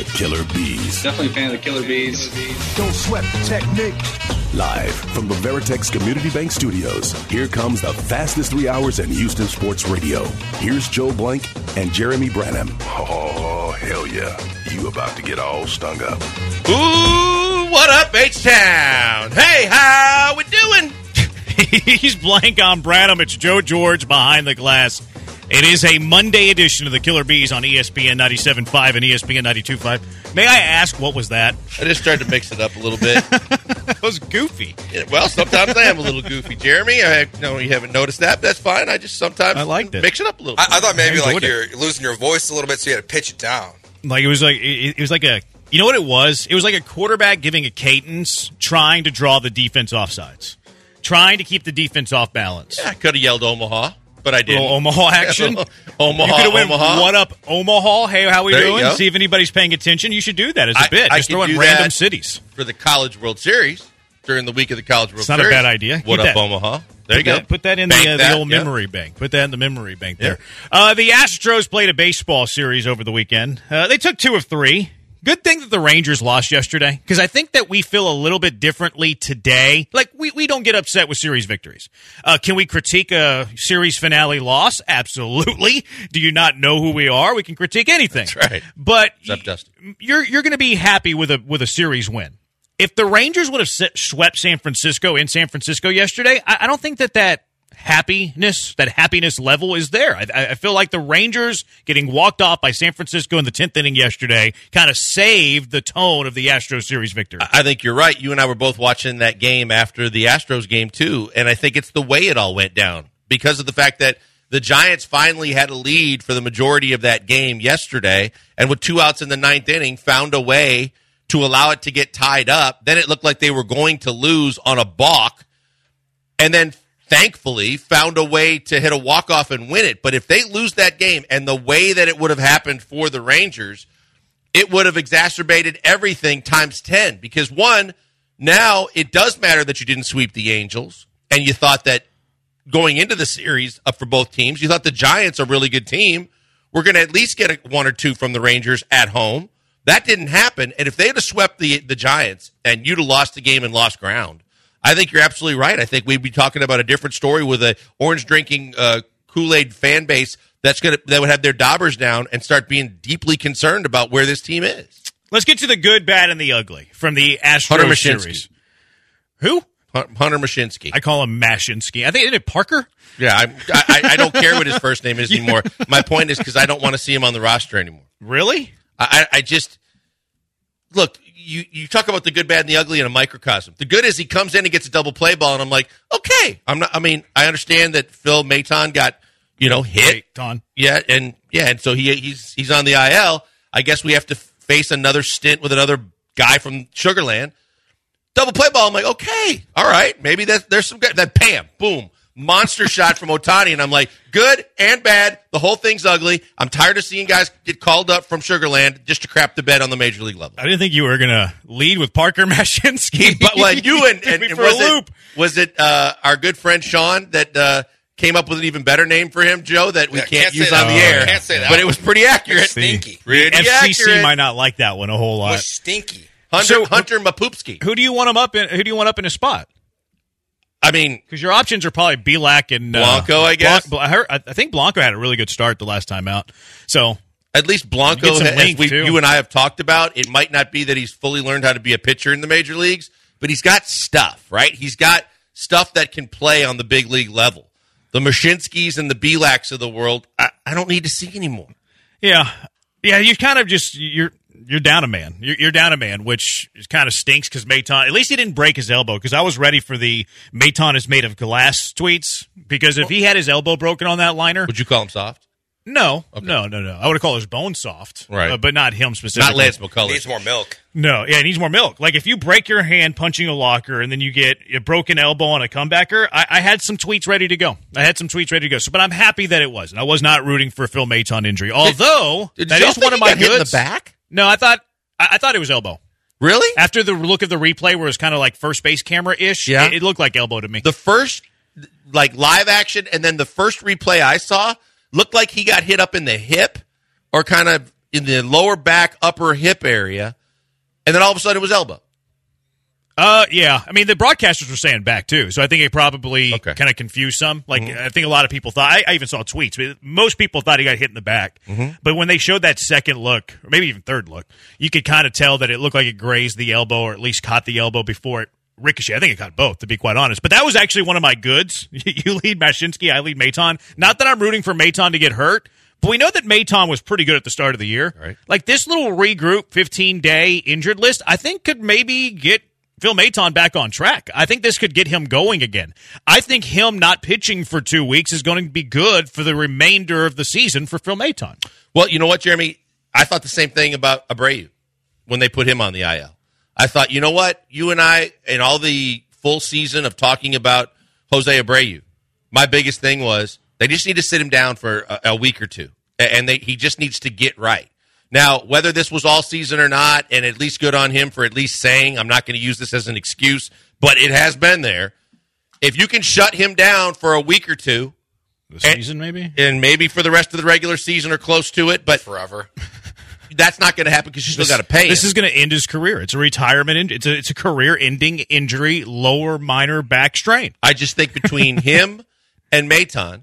the Killer Bees. Definitely a fan of the Killer Bees. Don't sweat the technique. Live from the Veritex Community Bank Studios, here comes the fastest three hours in Houston sports radio. Here's Joe Blank and Jeremy Branham. Oh, hell yeah. You about to get all stung up. Ooh, what up, H-Town? Hey, how we doing? He's blank on Branham. It's Joe George behind the glass. It is a Monday edition of the Killer Bees on ESPN 97.5 and ESPN 92.5. May I ask, what was that? I just tried to mix it up a little bit. That was goofy. Yeah, well, sometimes I am a little goofy, Jeremy. I know you haven't noticed that. But that's fine. I just sometimes I liked it. mix it up a little bit. I, I thought maybe I like enjoyed you're losing your voice a little bit, so you had to pitch it down. Like it was like it, it was like a you know what it was? It was like a quarterback giving a cadence, trying to draw the defense off sides, trying to keep the defense off balance. I could have yelled Omaha, but I little Omaha action. Omaha, you could have went, Omaha. "What up, Omaha? Hey, how are we There doing?" See if anybody's paying attention. You should do that as a I- bit. I Just throw in random cities. for the College World Series during the week of the College World It's not a bad idea. What Keep up, that. Omaha? There you put go. That, put that in the, uh, that, the old yeah. memory bank. Put that in the memory bank Yeah. there. Uh, the Astros played a baseball series over the weekend. Uh, they took two of three. Good thing that the Rangers lost yesterday because I think that we feel a little bit differently today. Like we, we don't get upset with series victories. Uh, can we critique a series finale loss? Absolutely. Do you not know who we are? We can critique anything. That's right. But Except Dustin. you're you're going to be happy with a with a series win. If the Rangers would have swept San Francisco in San Francisco yesterday, I, I don't think that that happiness that happiness level is there. I, I feel like the Rangers getting walked off by San Francisco in the tenth inning yesterday kind of saved the tone of the Astros series victory. I think you're right. You and I were both watching that game after the Astros game too, and I think it's the way it all went down because of the fact that the Giants finally had a lead for the majority of that game yesterday, and with two outs in the ninth inning, found a way to allow it to get tied up. Then it looked like they were going to lose on a balk, and then thankfully found a way to hit a walk off and win it. But if they lose that game, and the way that it would have happened for the Rangers it would have exacerbated everything times 10 because one now it does matter that you didn't sweep the angels and you thought that going into the series up for both teams you thought the giants a really good team we're going to at least get a, one or two from the rangers at home. That didn't happen. And if they had swept the, the giants and you'd have lost the game and lost ground i think you're absolutely right i think we'd be talking about a different story with a orange drinking uh, kool-aid fan base that's to that would have their daubers down and start being deeply concerned about where this team is. Let's get to the good, bad, and the ugly from the Astros series. Who? Hunter Mushinski. I call him Mushinski. I think isn't it Parker? yeah, I, I, I don't care what his first name is anymore. My point is because I don't want to see him on the roster anymore. Really? I, I I just look. You, you talk about the good, bad, and the ugly in a microcosm. The good is he comes in and gets a double play ball, and I'm like, okay. I'm not. I mean, I understand that Phil Maton got you know hit. Don. Yeah, and yeah, and so he he's he's on the IL. I guess we have to face another stint with another guy from Sugarland. Double play ball. I'm like, okay, all right, maybe that there's some good. Then bam, boom, monster shot from Ohtani, and I'm like, good and bad. The whole thing's ugly. I'm tired of seeing guys get called up from Sugarland just to crap the bed on the major league level. I didn't think you were going to lead with Parker Mushinski. But well, you and, and, and for was a loop. it was it uh, our good friend Sean that uh, came up with an even better name for him, Joe, that we Yeah, can't, can't use on the Oh, air. yeah. Can't say that but it was pretty accurate. Stinky. Pretty FCC accurate. might not like that one a whole lot. Was stinky. Hunter, So- Hunter Mapupski. Who do you want him up in? Who do you want up in a spot? I mean, Because your options are probably Bielak and uh, Blanco, I guess. I, heard, I think Blanco had a really good start the last time out. So at least Blanco, as we, you and I have talked about, it might not be that he's fully learned how to be a pitcher in the major leagues, but he's got stuff, right? He's got stuff that can play on the big league level. The Mushinskis and the Bielaks of the world, I, I don't need to see anymore. yeah, yeah, you kind of just you're you're down a man. You're, you're down a man, which kind of stinks because Maton. At least he didn't break his elbow because I was ready for the Maton is made of glass tweets. Because if he had his elbow broken on that liner, Would you call him soft? no, no, no, no, I would have called his bone soft, Right. uh, but not him specifically. Not Lance McCullers. He needs more milk. No, yeah, it needs more milk. Like if you break your hand punching a locker and then you get a broken elbow on a comebacker, I, I had some tweets ready to go. I had some tweets ready to go. So, but I'm happy that it was. And I was not rooting for Phil Maton injury. Although Did that y'all is think one of he my got hit in the back? No, I thought I, I thought it was elbow. Really? After the look of the replay, where it was kind of like first base camera ish, Yeah. it, it looked like elbow to me. The first, like live action, and then the first replay I saw looked like he got hit up in the hip or kind of in the lower back, upper hip area, and then all of a sudden it was elbow. Uh, yeah. I mean, the broadcasters were saying back too, so I think it probably Okay. kind of confused some. Like, I think a lot of people thought. I, I even saw tweets. But most people thought he got hit in the back, but when they showed that second look, or maybe even third look, you could kind of tell that it looked like it grazed the elbow, or at least caught the elbow before it ricochet. I think it caught both, to be quite honest. But that was actually one of my goods. you lead Mushinski, I lead Maton. Not that I'm rooting for Maton to get hurt. But we know that Maton was pretty good at the start of the year. Right. Like this little regroup 15 day injured list, I think could maybe get Phil Maton back on track. I think this could get him going again. I think him not pitching for two weeks is going to be good for the remainder of the season for Phil Maton. Well, you know what, Jeremy? I thought the same thing about Abreu when they put him on the IL. I thought, you know what? You and I, in all the full season of talking about Jose Abreu, my biggest thing was they just need to sit him down for a, a week or two, and they, he just needs to get right. Now, whether this was all season or not, and at least good on him for at least saying, I'm not going to use this as an excuse, but it has been there. If you can shut him down for a week or two, The And- season, maybe? and maybe for the rest of the regular season or close to it, but forever. that's not going to happen because you still got to pay. This him. is going to end his career. It's a retirement. In, it's a it's a career ending injury, lower minor back strain. I just think between him and Maton,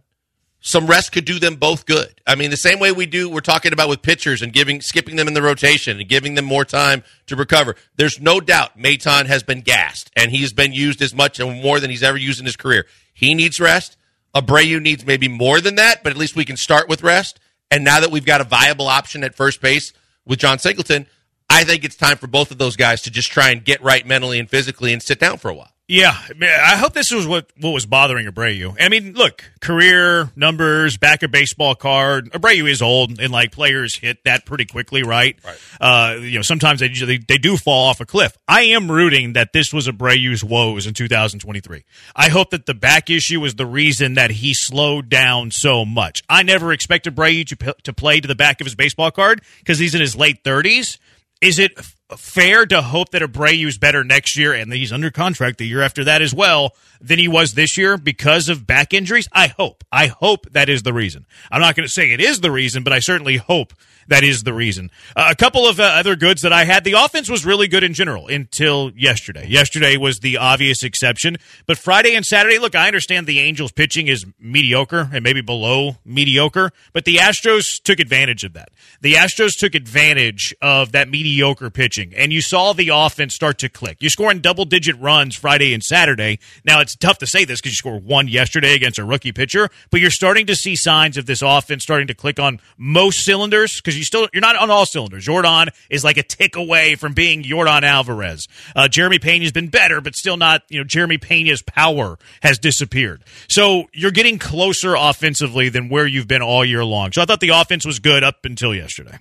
some rest could do them both good. I mean, the same way we do, we're talking about with pitchers and giving, skipping them in the rotation and giving them more time to recover. There's no doubt Maton has been gassed and he's been used as much and more than he's ever used in his career. He needs rest. Abreu needs maybe more than that, but at least we can start with rest. And now that we've got a viable option at first base with Jon Singleton, I think it's time for both of those guys to just try and get right mentally and physically and sit down for a while. Yeah, I hope this was what, what was bothering Abreu. I mean, look, career numbers, back a baseball card. Abreu is old, and like players hit that pretty quickly, right? Right. Uh, you know, sometimes they, they they do fall off a cliff. I am rooting that this was Abreu's woes in 2023. I hope that the back issue was the reason that he slowed down so much. I never expect Abreu to to play to the back of his baseball card because he's in his late 30s. Is it fair to hope that Abreu's better next year and that he's under contract the year after that as well than he was this year because of back injuries? I hope. I hope that is the reason. I'm not going to say it is the reason, but I certainly hope that is the reason. Uh, a couple of uh, other goods that I had. The offense was really good in general until yesterday. Yesterday was the obvious exception, but Friday and Saturday, look, I understand the Angels pitching is mediocre and maybe below mediocre, but the Astros took advantage of that. The Astros took advantage of that mediocre pitching, and you saw the offense start to click. You're scoring double digit runs Friday and Saturday. Now, it's tough to say this because you scored one yesterday against a rookie pitcher, but you're starting to see signs of this offense starting to click on most cylinders because you still you're not on all cylinders. Yordan is like a tick away from being Yordan Alvarez. Uh, Jeremy Pena's been better, but still not. You know, Jeremy Pena's power has disappeared. So you're getting closer offensively than where you've been all year long. So I thought the offense was good up until yesterday.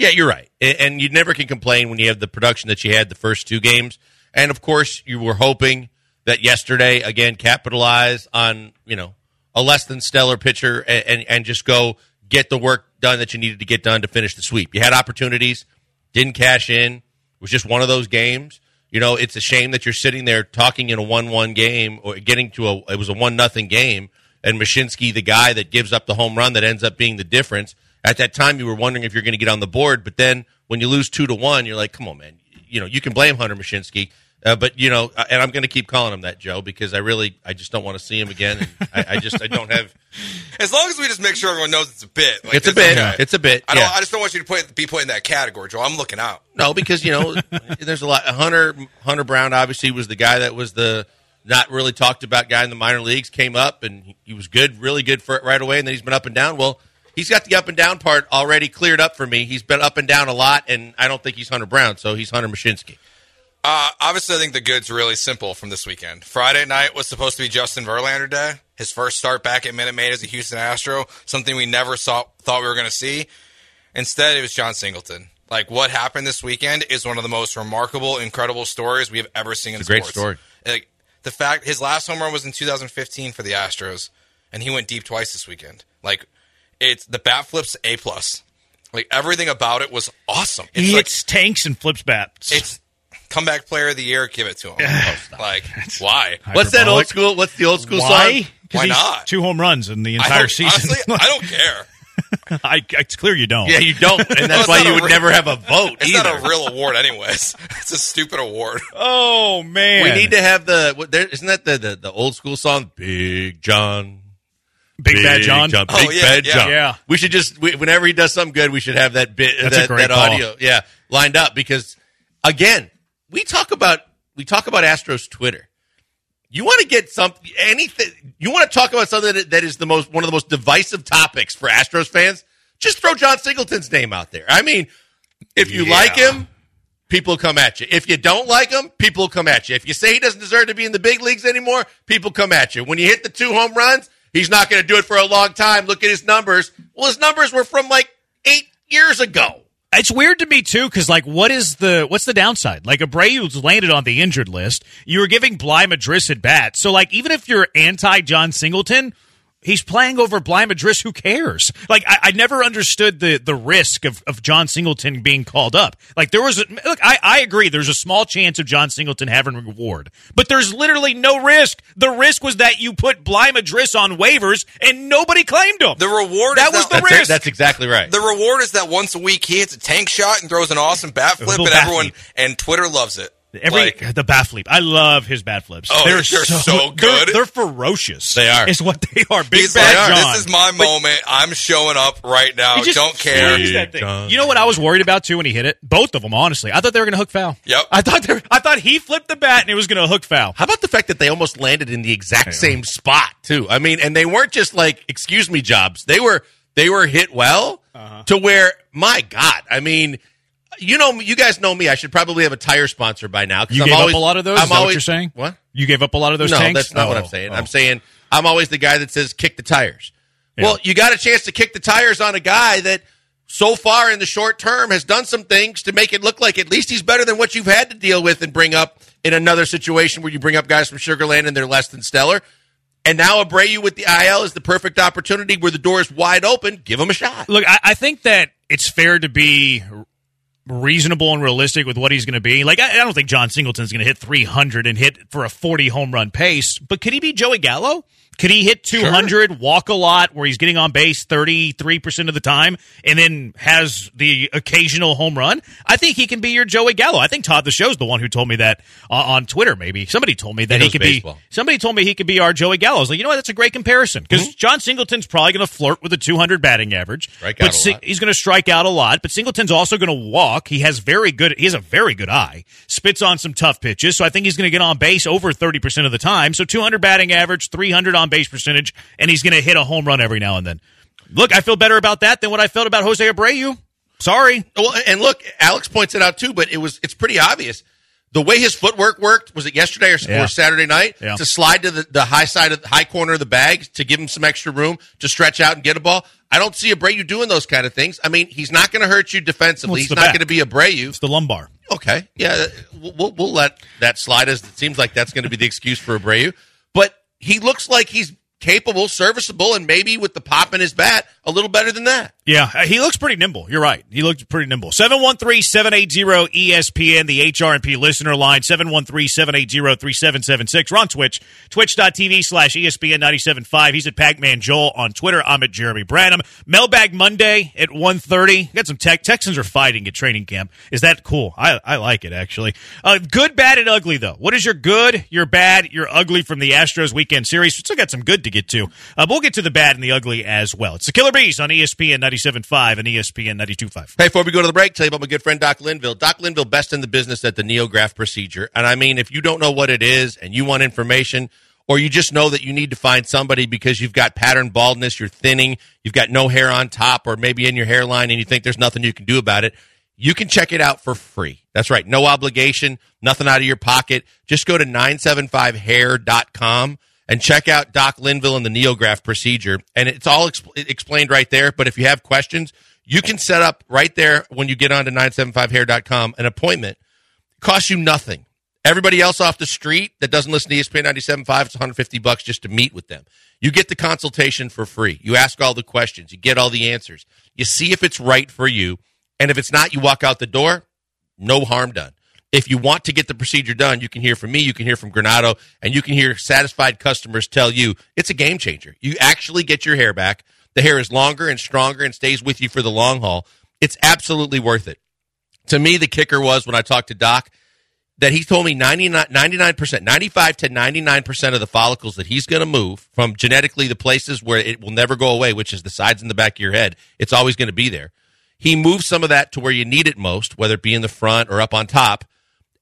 Yeah, you're right. And you never can complain when you have the production that you had the first two games. And of course, you were hoping that yesterday again capitalize on, you know, a less than stellar pitcher and, and, and just go get the work done that you needed to get done to finish the sweep. You had opportunities, didn't cash in. It was just one of those games. You know, it's a shame that you're sitting there talking in a one-one game or getting to a it was a one nothing game, and Mushinski, the guy that gives up the home run that ends up being the difference. At that time, you were wondering if you're going to get on the board, but then when you lose two to one, you're like, come on, man. You know, you can blame Hunter Mushinski, uh, but you know, and I'm going to keep calling him that, Joe, because I really, I just don't want to see him again. And I, I just, I don't have. As long as we just make sure everyone knows it's a bit. Like, It's a bit. okay. It's a bit. I don't. yeah. I just don't want you to put, be put in that category, Joe. I'm looking out. No, because you know, there's a lot. Hunter Hunter Brown obviously was the guy that was the not really talked about guy in the minor leagues. Came up and he- he was good, really good for it right away, and then he's been up and down. Well, he's got the up and down part already cleared up for me. He's been up and down a lot, and I don't think he's Hunter Brown, so he's Hunter Mushinski. Uh, obviously, I think the good's really simple from this weekend. Friday night was supposed to be Justin Verlander Day. His first start back at Minute Maid as a Houston Astro, something we never saw thought we were going to see. Instead, it was Jon Singleton. Like what happened this weekend is one of the most remarkable, incredible stories we have ever seen in It's a great sports. story. Like the fact his last home run was in 2015 for the Astros, and he went deep twice this weekend. Like it's the bat flips a plus. Like everything about it was awesome. It's He like hits tanks and flips bats. it's comeback player of the year. Give it to him. like why? What's that old school? What's the old school song? Why? song? 'Cause Why not? Two home runs in the entire don't, season. honestly, I don't care. I, it's clear you don't. Yeah, you don't, and that's it's why you would re- never have a vote It's either. not a real award, anyways. It's a stupid award. Oh man, we need to have the. What, there, isn't that the, the the old school song, Big John? Big, Bad John. Oh, Big yeah, Bad yeah. John. Yeah. We should just we, whenever he does something good, we should have that bit That's a that, great that call. audio, yeah, lined up because again, we talk about we talk about Astros Twitter. You want to get something anything you want to talk about something that, that is the most one of the most divisive topics for Astros fans? Just throw Jon Singleton's name out there. I mean, if you Yeah. like him, people come at you. If you don't like him, people come at you. If you say he doesn't deserve to be in the big leagues anymore, people come at you. When you hit the two home runs, he's not going to do it for a long time. Look at his numbers. Well, his numbers were from like eight years ago. It's weird to me too, because like, what is the what's the downside? Like, Abreu's landed on the injured list. You were giving Bligh Madris at bat, so like, even if you're anti Jon Singleton, he's playing over Bligh Madris. Who cares? Like, I, I never understood the the risk of, of Jon Singleton being called up. Like, there was a, look, I, I agree. There's a small chance of Jon Singleton having a reward, but there's literally no risk. The risk was that you put Bligh Madris on waivers and nobody claimed him. The reward That is was the that, That's, risk. that's exactly right. The reward is that once a week he hits a tank shot and throws an awesome bat flip, little and everyone and Twitter loves it. Every Like, the bat flip, I love his bat flips. Oh, they're so They're, good. they're ferocious. They are. Is what they are. Big he's bad like, John. this is my moment. I'm showing up right now. He just Don't care. that thing. You know what I was worried about too when he hit it? Both of them, honestly. I thought they were going to hook foul. Yep. I thought they were, I thought he flipped the bat and it was going to hook foul. How about the fact that they almost landed in the exact same spot too? I mean, and they weren't just like excuse me jobs. They were they were hit well Uh-huh. to where my God, I mean, you know, you guys know me. I should probably have a tire sponsor by now. You I'm gave always, up a lot of those. I'm is that what always you're saying? What? You gave up a lot of those no, tanks. that's not what Oh, I'm saying. oh. I'm saying I'm always the guy that says kick the tires. Yeah. Well, you got a chance to kick the tires on a guy that so far in the short term has done some things to make it look like at least he's better than what you've had to deal with and bring up in another situation where you bring up guys from Sugarland and they're less than stellar. And now Abreu with the IL is the perfect opportunity where the door is wide open. Give him a shot. Look, I, I think that it's fair to be reasonable and realistic with what he's going to be. Like, I, I don't think Jon Singleton's going to hit 300 and hit for a 40 home run pace, but could he be Joey Gallo? Could he hit 200, walk a lot, where he's getting on base 33% of the time, and then has the occasional home run? I think he can be your Joey Gallo. I think Todd the Show's the one who told me that uh, on Twitter, maybe. Somebody told me that He he, could baseball. be. Somebody told me he could be our Joey Gallo. I was like, you know what? That's a great comparison because Mm-hmm. Jon Singleton's probably going to flirt with a 200 batting average. But Si- he's going to strike out a lot. But Singleton's also going to walk. He has very good. He has a very good eye. Spits on some tough pitches. So I think he's going to get on base over 30 percent of the time. So 200 batting average, 300 on base percentage, and he's going to hit a home run every now and then. Look, I feel better about that than what I felt about Jose Abreu. Sorry. Well, and look, Alex points it out too, but it was it's pretty obvious. The way his footwork worked was it yesterday or, Yeah. or Saturday night Yeah. to slide to the, the high side of the high corner of the bag to give him some extra room to stretch out and get a ball. I don't see Abreu doing those kind of things. I mean, he's not going to hurt you defensively. What's he's not going to be Abreu. It's the lumbar. Okay, yeah, we'll, we'll, we'll let that slide as it seems like that's going to be the excuse for Abreu. But he looks like he's capable, serviceable, and maybe with the pop in his bat, a little better than that. Yeah, uh, he looks pretty nimble. You're right. He looks pretty nimble. 713-780-ESPN, the HRMP listener line, 713-780-3776. We're on Twitch, twitch.tv slash ESPN 97.5. He's at Pac-Man Joel on Twitter. I'm at Jeremy Branham. Mailbag Monday at 1.30. Got some tech. Texans are fighting at training camp. Is that cool? I, I like it, actually. Uh, good, bad, and ugly, though. What is your good, your bad, your ugly from the Astros weekend series? We still got some good to get to. Uh, we'll get to the bad and the ugly as well. It's the Killer Bees on ESPN 97.5 and ESPN 92.5. Hey, before we go to the break, tell you about my good friend Doc Linville. Doc Linville, best in the business at the Neograft procedure. And I mean, if you don't know what it is and you want information, or you just know that you need to find somebody because you've got pattern baldness, you're thinning, you've got no hair on top, or maybe in your hairline, and you think there's nothing you can do about it, you can check it out for free. That's right. No obligation, nothing out of your pocket. Just go to 975hair.com and check out Doc Linville and the Neograft procedure. And it's all expl- explained right there. But if you have questions, you can set up right there when you get onto 975hair.com an appointment. It costs you nothing. Everybody else off the street that doesn't listen to ESPN 97.5, it's 150 bucks just to meet with them. You get the consultation for free. You ask all the questions. You get all the answers. You see if it's right for you. And if it's not, you walk out the door. No harm done. If you want to get the procedure done, you can hear from me, you can hear from Granado, and you can hear satisfied customers tell you it's a game changer. You actually get your hair back. the hair is longer and stronger and stays with you for the long haul. It's absolutely worth it. To me, the kicker was when I talked to Doc that he told me 99, 99%, 95 to 99% of the follicles that he's going to move from genetically the places where it will never go away, which is the sides and the back of your head. It's always going to be there. He moves some of that to where you need it most, whether it be in the front or up on top.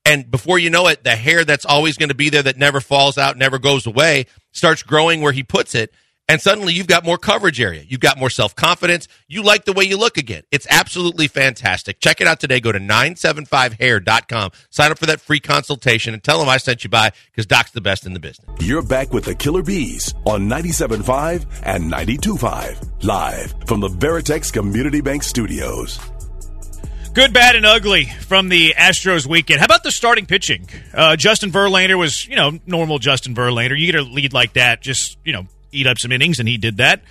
And before you know it, the hair that's always going to be there that never falls out, never goes away, starts growing where he puts it and suddenly you've got more coverage area. You've got more self confidence. You like the way you look again. It's absolutely fantastic. Check it out today. Go to 975hair.com. Sign up for that free consultation and tell them I sent you by because Doc's the best in the business. You're back with the Killer Bees on 97.5 and 92.5. Live from the Veritex Community Bank Studios. Good, bad, and ugly from the Astros weekend. How about the starting pitching? Uh, Justin Verlander was, you know, normal Justin Verlander. You get a lead like that, just, you know, eat up some innings, and he did that.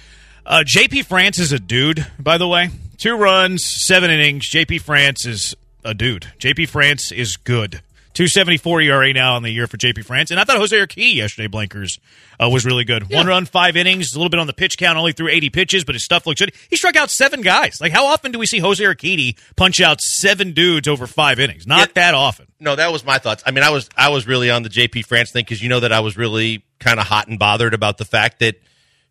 Uh, JP France is a dude, by the way. Two runs, seven innings. JP France is a dude. JP France is good. 274 ERA now on the year for JP France. And I thought Jose Urquidy yesterday, Blankers, uh, was really good. Yeah. One run, five innings, a little bit on the pitch count, only threw 80 pitches, but his stuff looks good. He struck out seven guys. Like, how often do we see Jose Urquidy punch out seven dudes over five innings? Not yeah, that often. No, that was my thoughts. I mean, I was I was really on the JP France thing because you know that I was really kind of hot and bothered about the fact that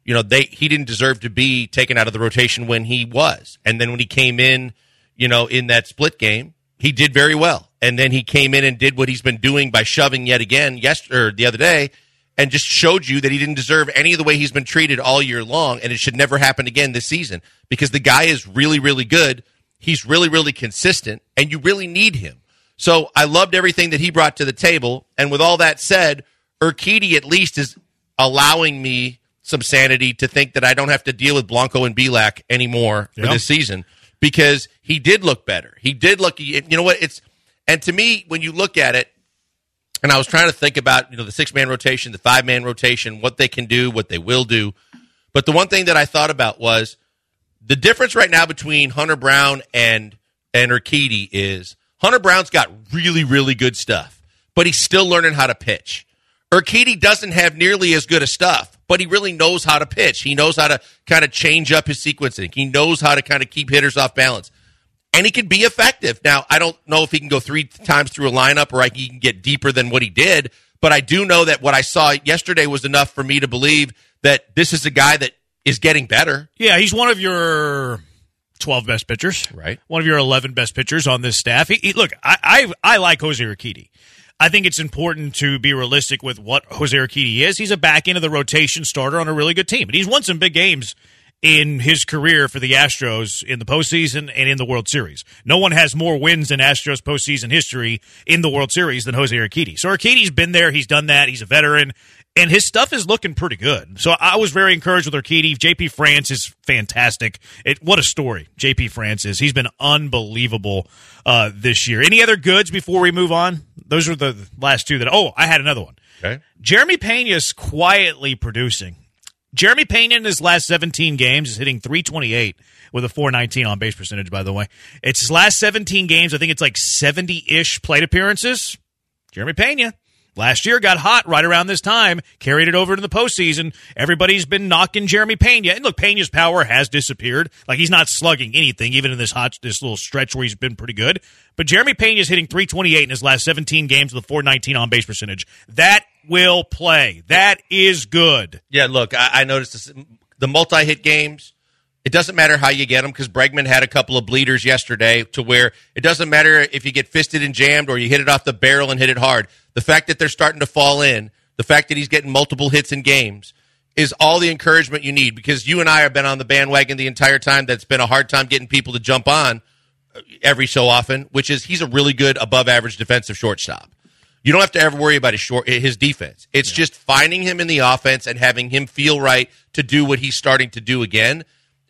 you know they he didn't deserve to be taken out of the rotation when he was, and then when he came in, you know, in that split game, he did very well, and then he came in and did what he's been doing by shoving yet again yesterday the other day, and just showed you that he didn't deserve any of the way he's been treated all year long, and it should never happen again this season because the guy is really really good. He's really really consistent, and you really need him. So I loved everything that he brought to the table, and with all that said, Urquidy at least is allowing me some sanity to think that I don't have to deal with Blanco and Bielak anymore for this season because he did look better. He did look. You know what? It's and to me when you look at it, and I was trying to think about you know the six man rotation, the five man rotation, what they can do, what they will do. But the one thing that I thought about was the difference right now between Hunter Brown and and Urquidy is Hunter Brown's got really really good stuff, but he's still learning how to pitch. Urquidy doesn't have nearly as good a stuff, but he really knows how to pitch. He knows how to kind of change up his sequencing. He knows how to kind of keep hitters off balance. And he can be effective. Now, I don't know if he can go three times through a lineup or he can get deeper than what he did, but I do know that what I saw yesterday was enough for me to believe that this is a guy that is getting better. Yeah, he's one of your 12 best pitchers. Right. One of your 11 best pitchers on this staff. He, he, look, I, I, I like Jose Urquidy. I think it's important to be realistic with what Jose Urquidy is. He's a back end of the rotation starter on a really good team, and he's won some big games in his career for the Astros in the postseason and in the World Series. No one has more wins in Astros postseason history in the World Series than Jose Urquidy. So Urquidy's been there. He's done that. He's a veteran and his stuff is looking pretty good. So I was very encouraged with Urquidy. JP France is fantastic. It, what a story JP France is. He's been unbelievable uh, this year. Any other goods before we move on? Those are the last two that. Oh, I had another one. Okay. Jeremy Pena is quietly producing. Jeremy Pena in his last 17 games is hitting 328 with a 419 on base percentage, by the way. It's his last 17 games. I think it's like 70 ish plate appearances. Jeremy Pena Last year got hot right around this time, carried it over to the postseason. Everybody's been knocking Jeremy Pena. And look, Pena's power has disappeared. Like he's not slugging anything, even in this hot this little stretch where he's been pretty good. But Jeremy Pena is hitting 328 in his last 17 games with a 419 on base percentage. That will play. That is good. Yeah, look, I, I noticed this, the multi hit games it doesn't matter how you get them because Bregman had a couple of bleeders yesterday to where it doesn't matter if you get fisted and jammed or you hit it off the barrel and hit it hard. The fact that they're starting to fall in, the fact that he's getting multiple hits in games is all the encouragement you need because you and I have been on the bandwagon the entire time. That's been a hard time getting people to jump on every so often, which is he's a really good above average defensive shortstop. You don't have to ever worry about his short his defense. It's yeah. just finding him in the offense and having him feel right to do what he's starting to do again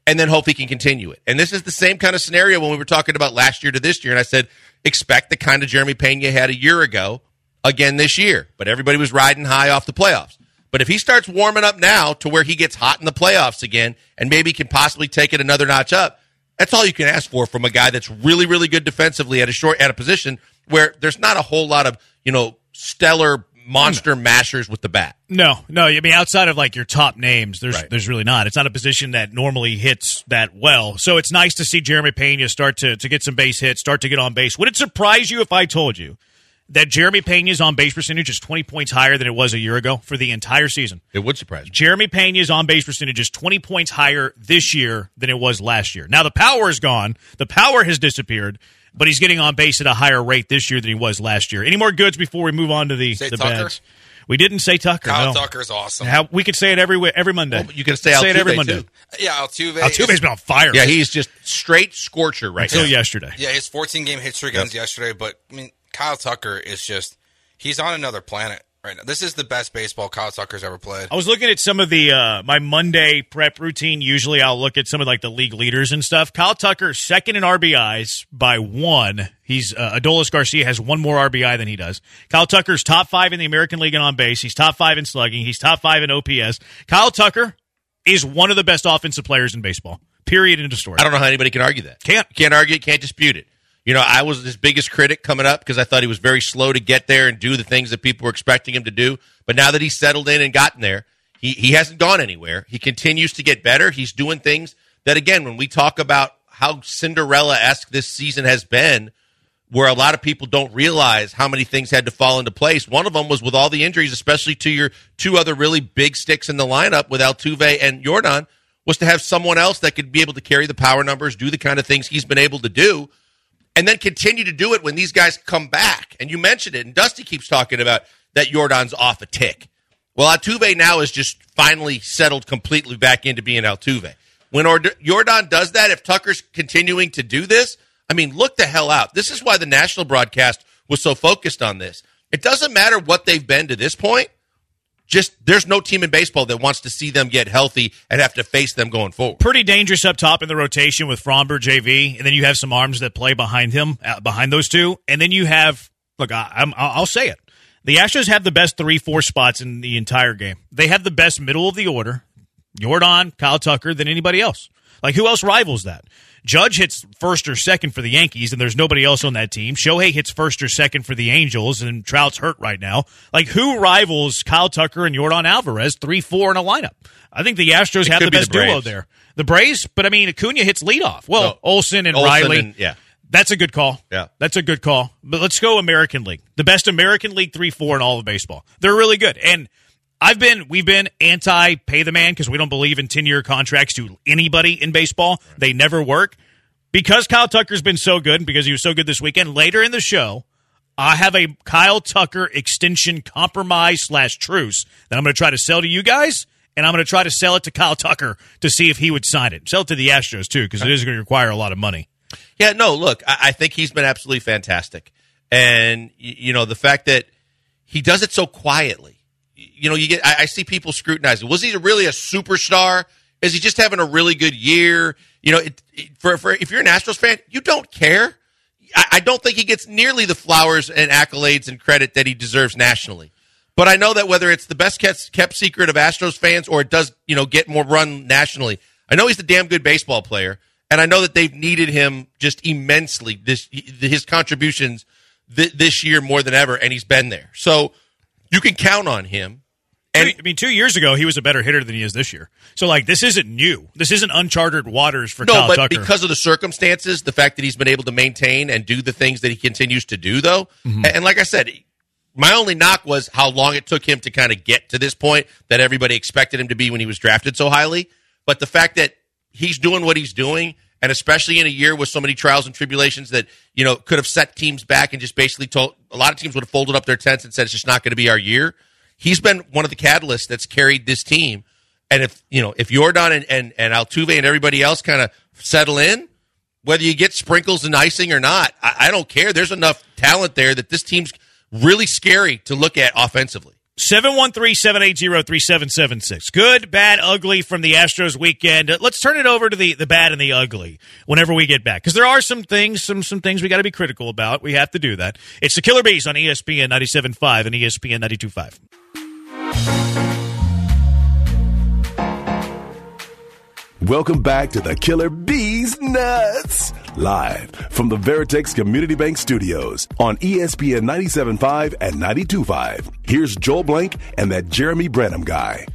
and then hope he can continue it. And this is the same kind of scenario when we were talking about last year to this year. And I said, expect the kind of Jeremy Pena you had a year ago again this year. But everybody was riding high off the playoffs. But if he starts warming up now to where he gets hot in the playoffs again and maybe can possibly take it another notch up, that's all you can ask for from a guy that's really, really good defensively at a short at a position where there's not a whole lot of, you know, stellar monster mashers with the bat. No, no. I mean, outside of like your top names, there's Right. there's really not. It's not a position that normally hits that well. So it's nice to see Jeremy Pena start to to get some base hits, start to get on base. Would it surprise you if I told you that Jeremy Pena's on base percentage is 20 points higher than it was a year ago for the entire season? It would surprise me. Jeremy Pena's on base percentage is 20 points higher this year than it was last year. Now the power is gone. The power has disappeared, but he's getting on base at a higher rate this year than he was last year. Any more goods before we move on to the, Say the Tucker? bads? We didn't say Tucker. Kyle no. Tucker's awesome. How, we could say it every every Monday. Well, you can say say it every Monday. too. Yeah, Altuve. Altuve's is- been on fire. Yeah, he's just straight scorcher right until now. yesterday. Yeah, his 14 game hit streak ends yesterday, but I mean, Kyle Tucker is just he's on another planet right now. This is the best baseball Kyle Tucker's ever played. I was looking at some of the uh, my Monday prep routine. Usually, I'll look at some of like the league leaders and stuff. Kyle Tucker second in RBIs by one. He's uh, Adolis Garcia has one more RBI than he does. Kyle Tucker's top five in the American League and on base. He's top five in slugging. He's top five in OPS. Kyle Tucker is one of the best offensive players in baseball. Period. End of story. I don't know how anybody can argue that. Can't. Can't argue can't dispute it. You know, I was his biggest critic coming up because I thought he was very slow to get there and do the things that people were expecting him to do. But now that he's settled in and gotten there, he, he hasn't gone anywhere. He continues to get better. He's doing things that, again, when we talk about how Cinderella esque this season has been, where a lot of people don't realize how many things had to fall into place. One of them was with all the injuries, especially to your two other really big sticks in the lineup with Altuve and Yordan, was to have someone else that could be able to carry the power numbers, do the kind of things he's been able to do, and then continue to do it when these guys come back. And you mentioned it, and Dusty keeps talking about that Yordan's off a tick. Well, Altuve now is just finally settled completely back into being Altuve. When Ord- Yordan does that, if Tucker's continuing to do this, I mean, look the hell out. This is why the national broadcast was so focused on this. It doesn't matter what they've been to this point. Just there's no team in baseball that wants to see them get healthy and have to face them going forward. pretty dangerous up top in the rotation with Framber, JV, and then you have some arms that play behind him, uh, behind those two, and then you have look, I, I'm, I'll I'll say it. The Astros have the best three, four spots in the entire game. They have the best middle of the order, Yordan, Kyle Tucker, than anybody else. Like who else rivals that? Judge hits first or second for the Yankees, and there's nobody else on that team. Shohei hits first or second for the Angels, and Trout's hurt right now. Like who rivals Kyle Tucker and Yordan Alvarez three, four in a lineup? I think the Astros have could the be the best duo there. The Braves, but I mean Acuna hits leadoff. Well, No. Olson and Austin Riley. and- yeah. That's a good call. Yeah. That's a good call. But let's go American League. The best American League 3 4 in all of baseball. They're really good. And I've been, we've been anti pay the man because we don't believe in 10 year contracts to anybody in baseball. They never work. Because Kyle Tucker's been so good and because he was so good this weekend, later in the show, I have a Kyle Tucker extension compromise slash truce that I'm going to try to sell to you guys. And I'm going to try to sell it to Kyle Tucker to see if he would sign it. Sell it to the Astros too, because it is going to require a lot of money. Yeah, no, look, I, I think he's been absolutely fantastic. And, you know, the fact that he does it so quietly. You know, you get, I, I see people scrutinizing. Was he really a superstar? Is he just having a really good year? You know, it, it- for, for if you're an Astros fan, you don't care. I, I don't think he gets nearly the flowers and accolades and credit that he deserves nationally. But I know that whether it's the best kept, kept secret of Astros fans or it does, you know, get more run nationally, I know he's a damn good baseball player, and I know that they've needed him just immensely. This his contributions th- this year more than ever, and he's been there. So you can count on him. And I mean, two years ago he was a better hitter than he is this year. So like, this isn't new. This isn't uncharted waters for no, Kyle but Tucker. because of the circumstances, the fact that he's been able to maintain and do the things that he continues to do, though, Mm-hmm. and, and like I said, my only knock was how long it took him to kind of get to this point that everybody expected him to be when he was drafted so highly. But the fact that he's doing what he's doing, and especially in a year with so many trials and tribulations that you know could have set teams back and just basically told a lot of teams would have folded up their tents and said it's just not going to be our year. He's been one of the catalysts that's carried this team. And if you know if Yordan and and, and Altuve and everybody else kind of settle in, whether you get sprinkles and icing or not, I, I don't care. There's enough talent there that this team's really scary to look at offensively. 713-780-3776. Good, bad, ugly from the Astros weekend. Uh, Let's turn it over to the, the bad and the ugly whenever we get back. Because there are some things, some some things we got to be critical about. We have to do that. It's the Killer Bees on ESPN 97.5 and ESPN 92.5. Welcome back to the Killer Bees nuts. Live from the Veritex Community Bank Studios on ESPN 97.5 and 92.5. Here's Joel Blank and that Jeremy Branham guy.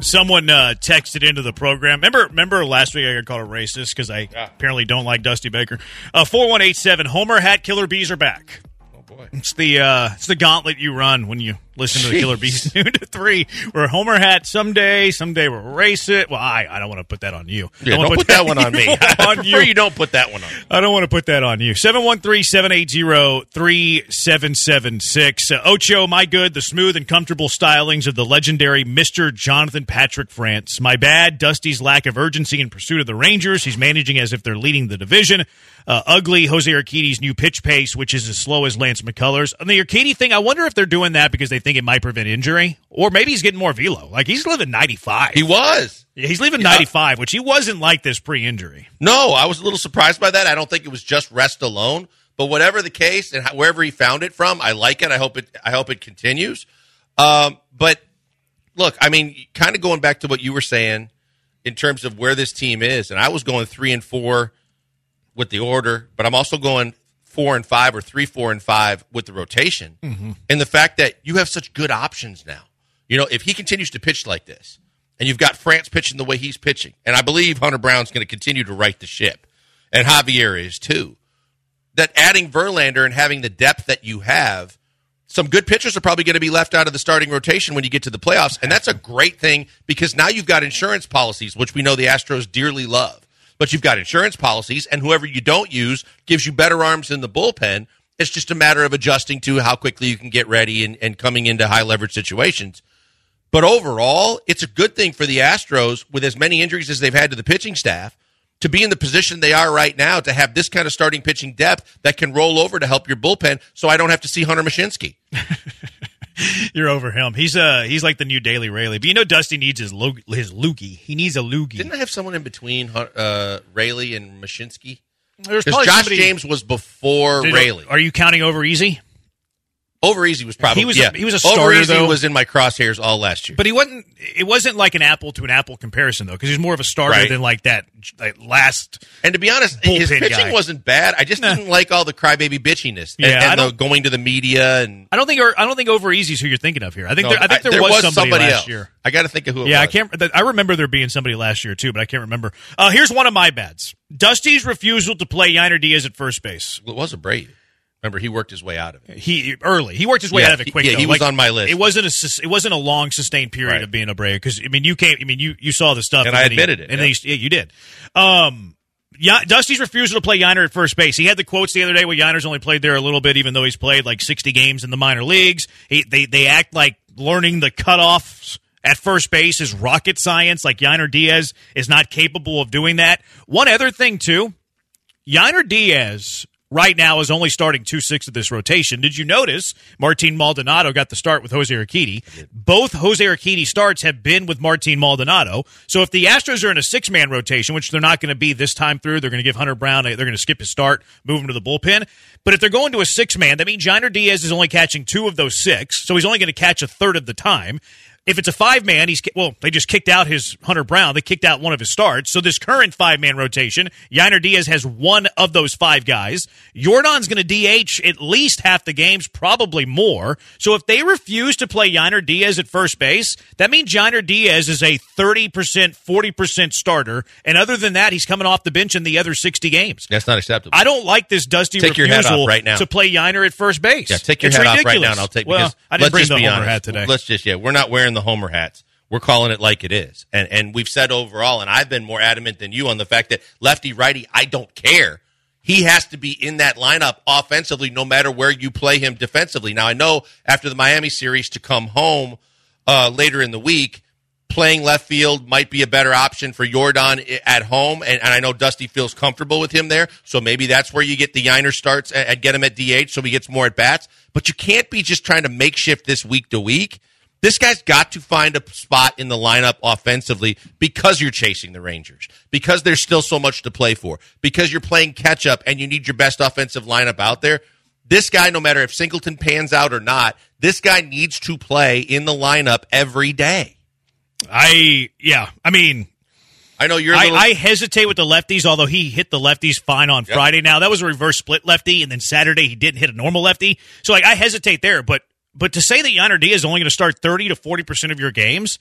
Someone uh, texted into the program. Remember, remember last week I got called a racist because I apparently don't like Dusty Baker. Uh, Four one eight seven. Homer hat killer bees are back. Oh boy. It's the uh, it's the gauntlet you run when you listen to the Killer Bees noon to three. We're Homer hat someday. Someday we'll race it. Well, I I don't want to put that on you. Yeah, don't put that one on me. I on you. you don't put that one on. I don't want to put that on you. 713-780-3776. Uh, Ocho, my good, the smooth and comfortable stylings of the legendary Mr. Jonathan Patrick France. My bad, Dusty's lack of urgency in pursuit of the Rangers. He's managing as if they're leading the division. Uh, ugly, Jose Urquidy's new pitch pace, which is as slow as Lance McCullers. On the Urquidy thing, I wonder if they're doing that because they think it might prevent injury. Or maybe he's getting more velo. Like, he's living 95. He was. Yeah, he's leaving 95, which he wasn't like this pre-injury. No, I was a little surprised by that. I don't think it was just rest alone, but whatever the case and wherever he found it from, I like it. I hope it. I hope it continues. Um, but look, I mean, kind of going back to what you were saying in terms of where this team is, and I was going three and four with the order, but I'm also going four and five or three, four and five with the rotation, mm-hmm. and the fact that you have such good options now. You know, if he continues to pitch like this, and you've got France pitching the way he's pitching, and I believe Hunter Brown's going to continue to right the ship, and Javier is too. That adding Verlander and having the depth that you have, some good pitchers are probably going to be left out of the starting rotation when you get to the playoffs, and that's a great thing because now you've got insurance policies, which we know the Astros dearly love. But you've got insurance policies, and whoever you don't use gives you better arms in the bullpen. It's just a matter of adjusting to how quickly you can get ready and, and coming into high leverage situations. But overall, it's a good thing for the Astros with as many injuries as they've had to the pitching staff to be in the position they are right now to have this kind of starting pitching depth that can roll over to help your bullpen so I don't have to see Hunter Mushinski. You're over him. He's uh he's like the new Daily Rayleigh. But you know Dusty needs his lo- his loogie. He needs a loogie. Didn't I have someone in between uh, Rayleigh and Mushinski? There's Because probably Josh somebody- James was before Did- Rayleigh. Are you counting over easy? Over Easy was probably He was a- yeah. he was a Over starter, Easy though. was in my crosshairs all last year. But he wasn't. It wasn't like an apple to an apple comparison though, because he's more of a starter Right. than like that like last. And to be honest, his pitching guy. wasn't bad. I just didn't like all the crybaby bitchiness and, Yeah, I and the going to the media and I don't think. I don't think over easy is who you're thinking of here. I think No, there, I think there, was, somebody, last else. year. I got to think of who. It Yeah, I can't. I remember there being somebody last year too, but I can't remember. Uh, here's one of my bads: Dusty's refusal to play Yainer Diaz at first base. It was a Brady. Remember, he worked his way out of it. He early. He worked his way Yeah, out of it he- quick. yeah, though. he was on my list. It wasn't a. It wasn't a long sustained period Right. of being a Brea because I mean you came. I mean you you saw the stuff And I then he- admitted it, And yeah. then he, yeah, you did. Um, yeah, Dusty's refusal to play Yainer at first base. He had the quotes the other day where Yainer's only played there a little bit, even though he's played like sixty games in the minor leagues. He, they they act like learning the cutoffs at first base is rocket science. Like Yainer Diaz is not capable of doing that. One other thing too, Yainer Diaz right now is only starting two six of this rotation. Did you notice Martin Maldonado got the start with Jose Urquidy? Both Jose Urquidy starts have been with Martin Maldonado. So if the Astros are in a six man rotation, which they're not going to be this time through, they're going to give Hunter Brown, they're going to skip his start, move him to the bullpen. But if they're going to a six man, that means Yainer Diaz is only catching two of those six, so he's only going to catch a third of the time. If it's a five man, he's well. They just kicked out his Hunter Brown. They kicked out one of his starts. So this current five man rotation, Yainer Diaz has one of those five guys. Yordan's going to DH at least half the games, probably more. So if they refuse to play Yainer Diaz at first base, that means Yainer Diaz is a thirty percent, forty percent starter. And other than that, he's coming off the bench in the other sixty games. That's not acceptable. I don't like this dusty Take refusal off right now. to play Yainer at first base. yeah, take your It's hat off right now, and I'll take. Well, because I didn't let's bring just the be honest. hat today. Let's just yeah, we're not wearing the Homer hats. We're calling it like it is, and and we've said overall, and I've been more adamant than you on the fact that lefty righty, I don't care. He has to be in that lineup offensively, no matter where you play him defensively. Now I know after the Miami series to come home uh, later in the week, playing left field might be a better option for Yordan at home, and, and I know Dusty feels comfortable with him there, so maybe that's where you get the Yainer starts and, and get him at DH so he gets more at bats. But you can't be just trying to makeshift this week to week. This guy's got to find a spot in the lineup offensively because you're chasing the Rangers, because there's still so much to play for, because you're playing catch up and you need your best offensive lineup out there. This guy, no matter if Singleton pans out or not, this guy needs to play in the lineup every day. I yeah, I mean, I know you're. little- I hesitate with the lefties, although he hit the lefties fine on Friday. Now that was a reverse split lefty, and then Saturday he didn't hit a normal lefty. So like I hesitate there, but but to say that Yonder Diaz is only going to start thirty to forty percent of your games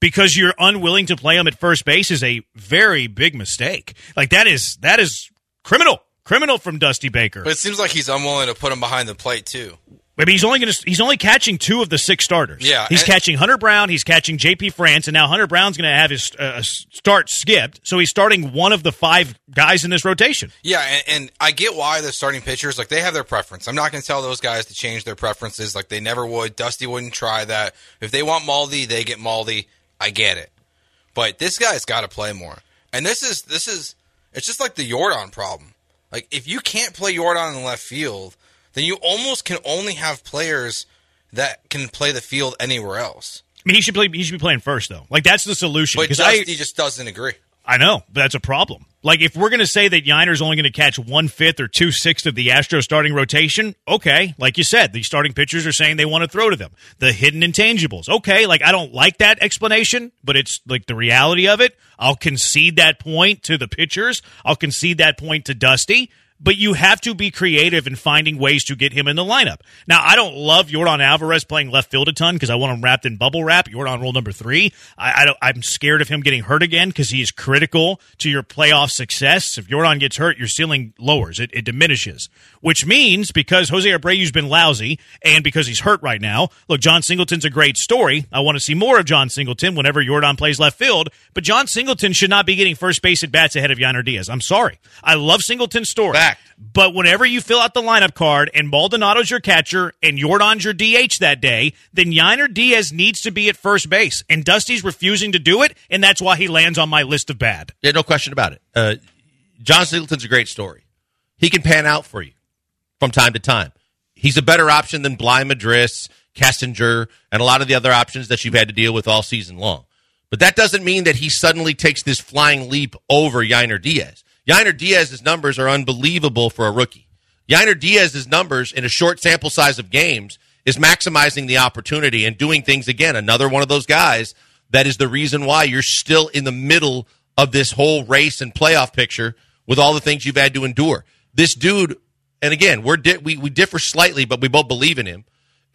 because you're unwilling to play him at first base is a very big mistake. Like that is that is criminal, criminal from Dusty Baker. But it seems like he's unwilling to put him behind the plate too. I mean, he's only going to he's only catching two of the six starters. Yeah, he's catching Hunter Brown, he's catching J.P. France, and now Hunter Brown's going to have his uh, start skipped. So he's starting one of the five guys in this rotation. Yeah, and, and I get why the starting pitchers like they have their preference. I'm not going to tell those guys to change their preferences like they never would. Dusty wouldn't try that. If they want Maldi, they get Maldi. I get it, but this guy's got to play more. And this is this is it's just like the Yordan problem. Like if you can't play Yordan in the left field, then you almost can only have players that can play the field anywhere else. I mean, he should play. He should be playing first, though. Like that's the solution. But Because I, Dusty just doesn't agree. I know, but that's a problem. Like if we're going to say that Yainer's only going to catch one fifth or two sixths of the Astros starting rotation, okay. Like you said, the starting pitchers are saying they want to throw to them. The hidden intangibles, okay. Like I don't like that explanation, but it's like the reality of it. I'll concede that point to the pitchers. I'll concede that point to Dusty. But you have to be creative in finding ways to get him in the lineup. Now, I don't love Yordan Alvarez playing left field a ton because I want him wrapped in bubble wrap. Yordan rule number three. I, I I'm scared of him getting hurt again because he is critical to your playoff success. If Yordan gets hurt, your ceiling lowers. It, it diminishes, which means because Jose Abreu's been lousy and because he's hurt right now. Look, Jon Singleton's a great story. I want to see more of Jon Singleton whenever Yordan plays left field. But Jon Singleton should not be getting first base at bats ahead of Yainer Diaz. I'm sorry. I love Singleton's story. Fact. But whenever you fill out the lineup card and Maldonado's your catcher and Yordan's your DH that day, then Yainer Diaz needs to be at first base. And Dusty's refusing to do it, and that's why he lands on my list of bad. Yeah, no question about it. Uh, Jon Singleton's a great story. He can pan out for you from time to time. He's a better option than Bligh Madris, Kessinger, and a lot of the other options that you've had to deal with all season long. But that doesn't mean that he suddenly takes this flying leap over Yainer Diaz. Yainer Diaz's numbers are unbelievable for a rookie. Yainer Diaz's numbers in a short sample size of games is maximizing the opportunity and doing things again. Another one of those guys that is the reason why you're still in the middle of this whole race and playoff picture with all the things you've had to endure. This dude, and again, we're di- we, we differ slightly, but we both believe in him.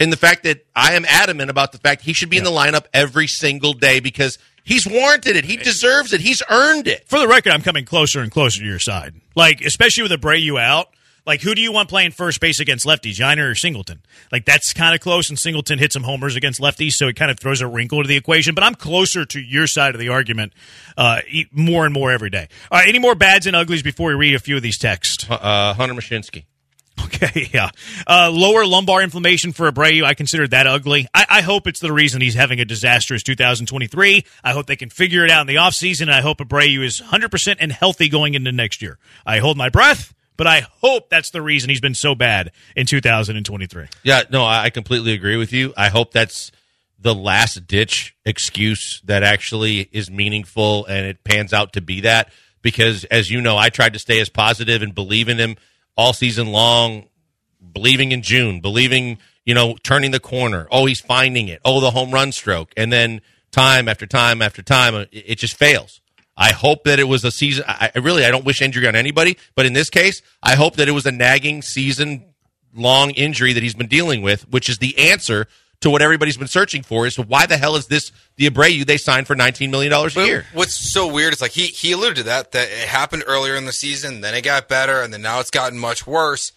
In the fact that I am adamant about the fact he should be in the lineup every single day because he's warranted it. He deserves it. He's earned it. For the record, I'm coming closer and closer to your side. Like, especially with Abreu out. Like, who do you want playing first base against lefties, Yainer or Singleton? Like, that's kind of close, and Singleton hit some homers against lefties, so it kind of throws a wrinkle to the equation. But I'm closer to your side of the argument uh, e- more and more every day. All right, any more bads and uglies before we read a few of these texts? Uh, Hunter Mushinski. Okay, yeah. Uh, lower lumbar inflammation for Abreu. I consider that ugly. I, I hope it's the reason he's having a disastrous 2023. I hope they can figure it out in the offseason, I hope Abreu is 100% and healthy going into next year. I hold my breath, but I hope that's the reason he's been so bad in 2023. Yeah, no, I completely agree with you. I hope that's the last ditch excuse that actually is meaningful and it pans out to be that. Because as you know, I tried to stay as positive and believe in him all season long, believing in June, believing, you know, turning the corner. Oh, he's finding it. Oh, the home run stroke. And then time after time after time, uh, it, it just fails. I hope that it was a season. I really, I don't wish injury on anybody, but in this case, I hope that it was a nagging season long injury that he's been dealing with, which is the answer to what everybody's been searching for. Is why the hell is this the Abreu they signed for nineteen million dollars a But year? What's so weird is like he he alluded to that that it happened earlier in the season, then it got better, and then now it's gotten much worse.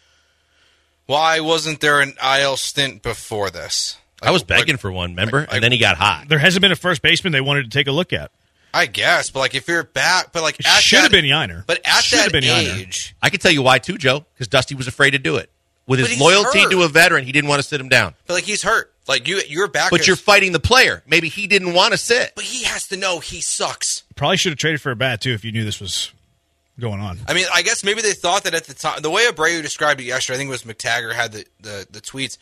Why wasn't there an IL stint before this? I was Like- begging for one, remember? like- and then he got hot. There hasn't been a first baseman they wanted to take a look at. I guess, but like if you're back, but like It at should have been Yainer. But at Should have that been Yainer. age, I can tell you why too, Joe, because Dusty was afraid to do it. With But his loyalty hurt. to a veteran, he didn't want to sit him down. but like he's hurt. Like you, you're back. But you're fighting the player. Maybe he didn't want to sit. but he has to know he sucks. Probably should have traded for a bat, too, if you knew this was going on. I mean, I guess maybe they thought that at the time, the way Abreu described it yesterday, I think it was McTaggart had the, the, the tweets,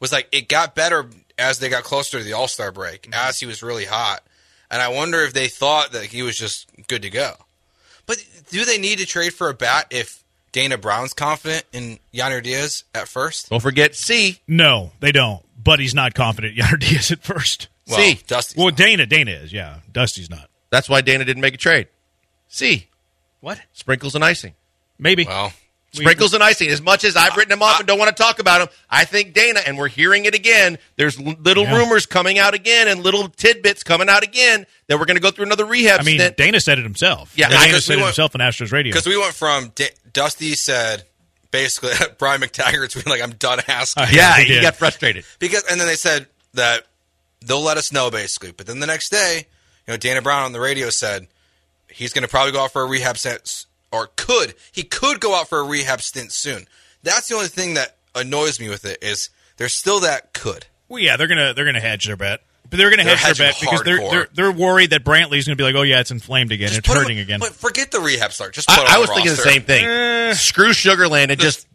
was like it got better as they got closer to the All Star break, mm-hmm. as he was really hot. And I wonder if they thought that he was just good to go. But do they need to trade for a bat if Dana Brown's confident in Yainer Diaz at first? Don't forget C. No, they don't. But he's not confident Yainer Diaz at first. Well, See, Dusty's Well, not. Dana, Dana is, yeah. Dusty's not. That's why Dana didn't make a trade. C. What? Sprinkles and icing. Maybe. Well, Sprinkles and icing. As much as I've written them off and don't want to talk about them, I think Dana, and we're hearing it again. There's little Yeah. rumors coming out again and little tidbits coming out again that we're going to go through another rehab I mean, stint. Dana said it himself. Yeah, Dana said we it went- himself on Astros radio. because we went from D- Dusty said basically Brian McTaggart's being like, I'm done asking. Uh, yeah, he he got frustrated. Because and then they said that they'll let us know basically. But then the next day, you know, Dana Brown on the radio said he's going to probably go out for a rehab stint, or could he could go out for a rehab stint soon. That's the only thing that annoys me with it is there's still that could. Well, yeah, they're gonna they're gonna hedge their bet, but they're gonna They're hedge their bet because they're, they're they're worried that Brantley's gonna be like, oh yeah, it's inflamed again, Just it's put him- hurting again. But forget the rehab start. Just put him I, I on was the thinking the same thing. Eh. Screw Sugarland and just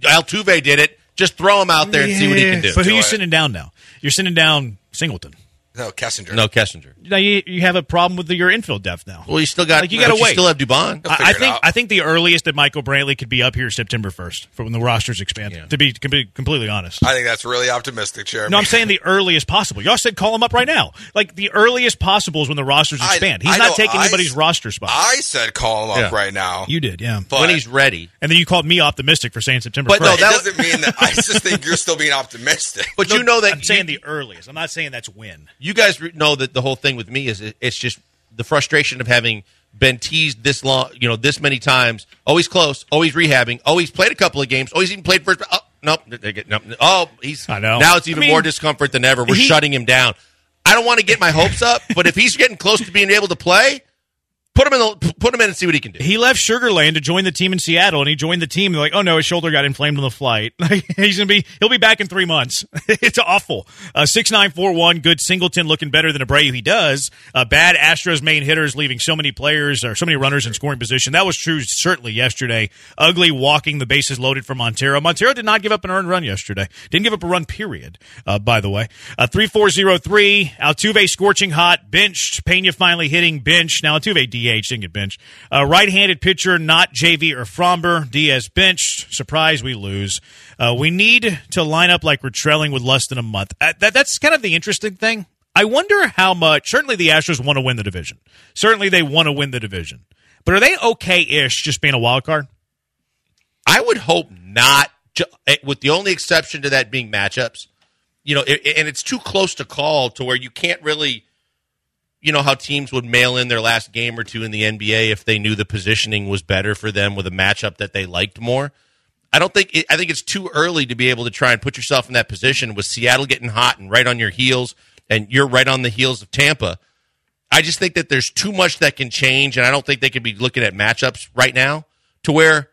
Altuve did it. Just throw him out there and see what he can do. But who Do you it. sending down now? You're sending down Singleton. No, Kessinger. no, Kessinger. Now you, you have a problem with the, your infield depth now. Well, you still got. Like, you gotta but wait. still have Dubon. I, I think. I think the earliest that Michael Brantley could be up here is September 1st for when the rosters expand. Yeah. To be, to be completely honest. I think that's really optimistic, Jeremy. No, I'm saying the earliest possible. Y'all said call him up right now. Like the earliest possible is when the rosters I- expand. He's I not taking I- anybody's roster spot. I said call him up Yeah. right now. you did, yeah. but when he's ready. and then you called me optimistic for saying September But 1st. no, that- doesn't mean that. I just think you're still being optimistic. But you know that I'm saying the earliest. I'm not saying that's when. you guys know that the whole thing with me is it's just the frustration of having been teased this long, you know, this many times. Always close, always rehabbing, always played a couple of games, always even played first. Oh, nope, they get- nope. Oh, he's. I know. Now it's even I mean, more discomfort than ever. We're he- shutting him down. I don't want to get my hopes up, but if he's getting close to being able to play, put him in. The, put him in and see what he can do. He left Sugar Sugarland to join the team in Seattle, and he joined the team. They're like, "Oh no, his shoulder got inflamed on the flight. He's gonna be, he'll be back in three months. it's awful." Uh, Six nine four one, good Singleton looking better than Abreu. He does. Uh, bad Astros main hitters leaving so many players or so many runners in scoring position. That was true certainly yesterday. Ugly walking the bases loaded for Montero. Montero did not give up an earned run yesterday. Didn't give up a run. Period. Uh, by the way, uh, three four zero three. Altuve scorching hot, benched. Pena finally hitting bench. Now Altuve DH didn't get benched. Uh, right-handed pitcher, not JV or Framber. Diaz benched. Surprise, we lose. Uh, we need to line up like we're trailing with less than a month. Uh, that, that's kind of the interesting thing. I wonder how much. Certainly, the Astros want to win the division. Certainly, they want to win the division. But are they okay-ish just being a wild card? I would hope not, eh, with the only exception to that being matchups. You know, and it's too close to call to where you can't really, you know, how teams would mail in their last game or two in the NBA if they knew the positioning was better for them with a matchup that they liked more. I don't think it, I think it's too early to be able to try and put yourself in that position with Seattle getting hot and right on your heels, and you're right on the heels of Tampa. I just think that there's too much that can change, and I don't think they could be looking at matchups right now to where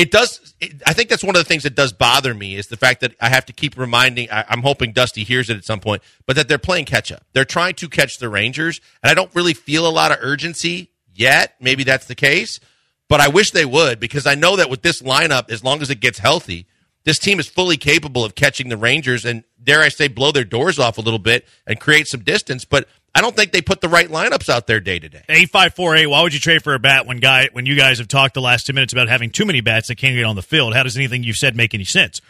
it does. It, I think that's one of the things that does bother me is the fact that I have to keep reminding. I, I'm hoping Dusty hears it at some point, but that they're playing catch up. They're trying to catch the Rangers, and I don't really feel a lot of urgency yet. Maybe that's the case, but I wish they would because I know that with this lineup, as long as it gets healthy, this team is fully capable of catching the Rangers and dare I say blow their doors off a little bit and create some distance. But I don't think they put the right lineups out there day to day. Eight five four eight. Why would you trade for a bat when guy when you guys have talked the last two minutes about having too many bats that can't get on the field? How does anything you've said make any sense?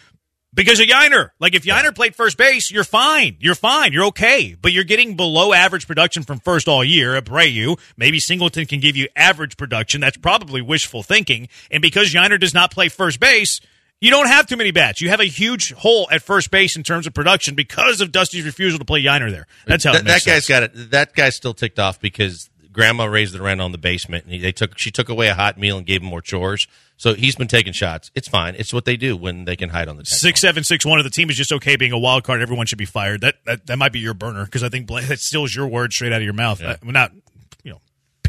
Because of Yainer. Like if Yainer played first base, you're fine. You're fine. You're okay. But you're getting below average production from first all year. Abreu, maybe Singleton can give you average production. That's probably wishful thinking. And because Yainer does not play first base, you don't have too many bats. You have a huge hole at first base in terms of production because of Dusty's refusal to play Yainer there. That's how makes that guy's sense. got it. That guy's still ticked off because grandma raised the rent on the basement, and they took she took away a hot meal and gave him more chores. So he's been taking shots. It's fine. It's what they do when they can hide on the Six seven six one of the team is just okay being a wild card. Everyone should be fired. That that, that might be your burner because I think that steals your word straight out of your mouth. Uh, we're not,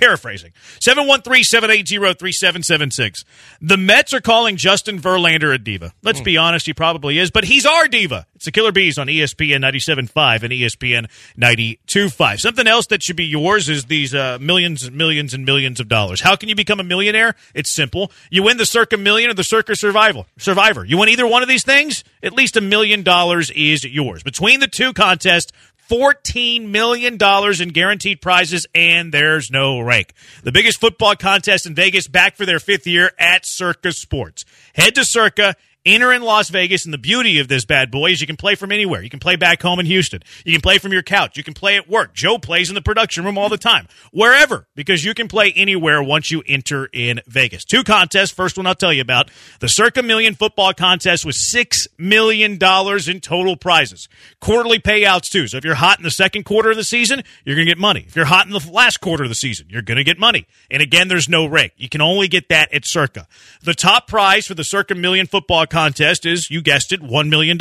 paraphrasing. 713-780-3776. The Mets are calling Justin Verlander a diva. Let's be honest, he probably is, but he's our diva. It's the Killer Bees on ESPN 97.5 and ESPN 92.5. Something else that should be yours is these uh, millions and millions and millions of dollars. How can you become a millionaire? It's simple. You win the Circa Million or the Circa Survival Survivor. You win either one of these things, at least a million dollars is yours. Between the two contests, $14 million in guaranteed prizes, and there's no rank. The biggest football contest in Vegas back for their fifth year at Circa Sports. Head to Circa Enter in Las Vegas, and the beauty of this bad boy is you can play from anywhere. You can play back home in Houston. You can play from your couch. You can play at work. Joe plays in the production room all the time. Wherever, because you can play anywhere once you enter in Vegas. Two contests. First one I'll tell you about. The Circa Million Football Contest with $6 million in total prizes. Quarterly payouts, too. So if you're hot in the second quarter of the season, you're going to get money. If you're hot in the last quarter of the season, you're going to get money. And again, there's no rake. You can only get that at Circa. The top prize for the Circa Million Football contest is, you guessed it, $1 million.